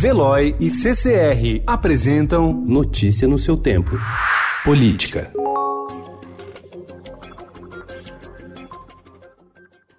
Veloy e CCR apresentam Notícia no seu tempo. Política.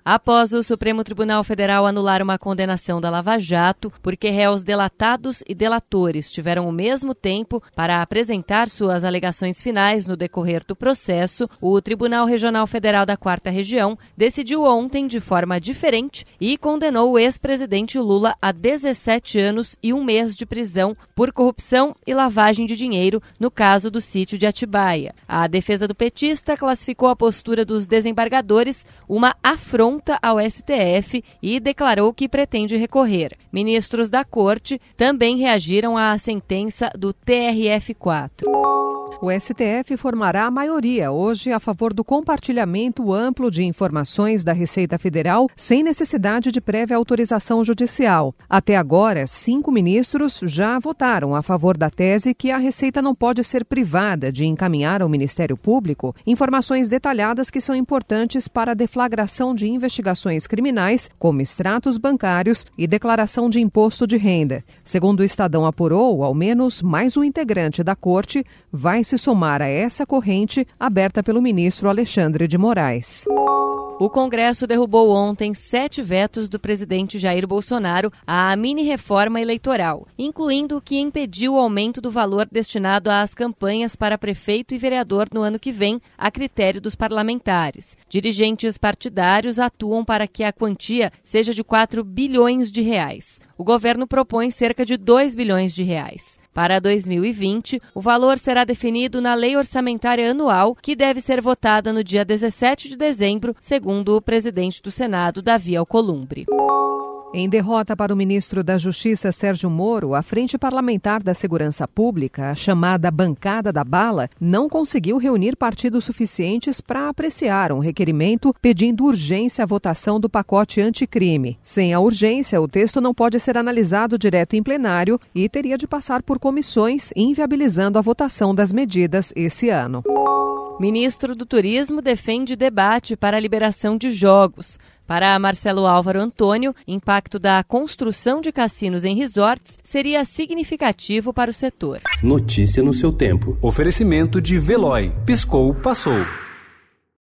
Após o Supremo Tribunal Federal anular uma condenação da Lava Jato, porque réus delatados e delatores tiveram o mesmo tempo para apresentar suas alegações finais no decorrer do processo, o Tribunal Regional Federal da Quarta Região decidiu ontem de forma diferente e condenou o ex-presidente Lula a 17 anos e um mês de prisão por corrupção e lavagem de dinheiro no caso do sítio de Atibaia. A defesa do petista classificou a postura dos desembargadores uma afronta ao STF e declarou que pretende recorrer. Ministros da corte também reagiram à sentença do TRF4. O STF formará a maioria hoje a favor do compartilhamento amplo de informações da Receita Federal sem necessidade de prévia autorização judicial. Até agora, cinco ministros já votaram a favor da tese que a Receita não pode ser privada de encaminhar ao Ministério Público informações detalhadas que são importantes para a deflagração de investigações criminais, como extratos bancários e declaração de imposto de renda. Segundo o Estadão apurou, ao menos mais um integrante da corte vai se somar a essa corrente aberta pelo ministro Alexandre de Moraes. O Congresso derrubou ontem sete vetos do presidente Jair Bolsonaro à mini-reforma eleitoral, incluindo o que impediu o aumento do valor destinado às campanhas para prefeito e vereador no ano que vem, a critério dos parlamentares. Dirigentes partidários atuam para que a quantia seja de 4 bilhões de reais. O governo propõe cerca de 2 bilhões de reais. Para 2020, o valor será definido na Lei Orçamentária Anual, que deve ser votada no dia 17 de dezembro, segundo o presidente do Senado, Davi Alcolumbre. Em derrota para o ministro da Justiça Sérgio Moro, a Frente Parlamentar da Segurança Pública, a chamada Bancada da Bala, não conseguiu reunir partidos suficientes para apreciar um requerimento pedindo urgência à votação do pacote anticrime. Sem a urgência, o texto não pode ser analisado direto em plenário e teria de passar por comissões, inviabilizando a votação das medidas esse ano. Ministro do Turismo defende debate para a liberação de jogos. Para Marcelo Álvaro Antônio, impacto da construção de cassinos em resorts seria significativo para o setor. Notícia no seu tempo. Oferecimento de Veloy. Piscou, passou.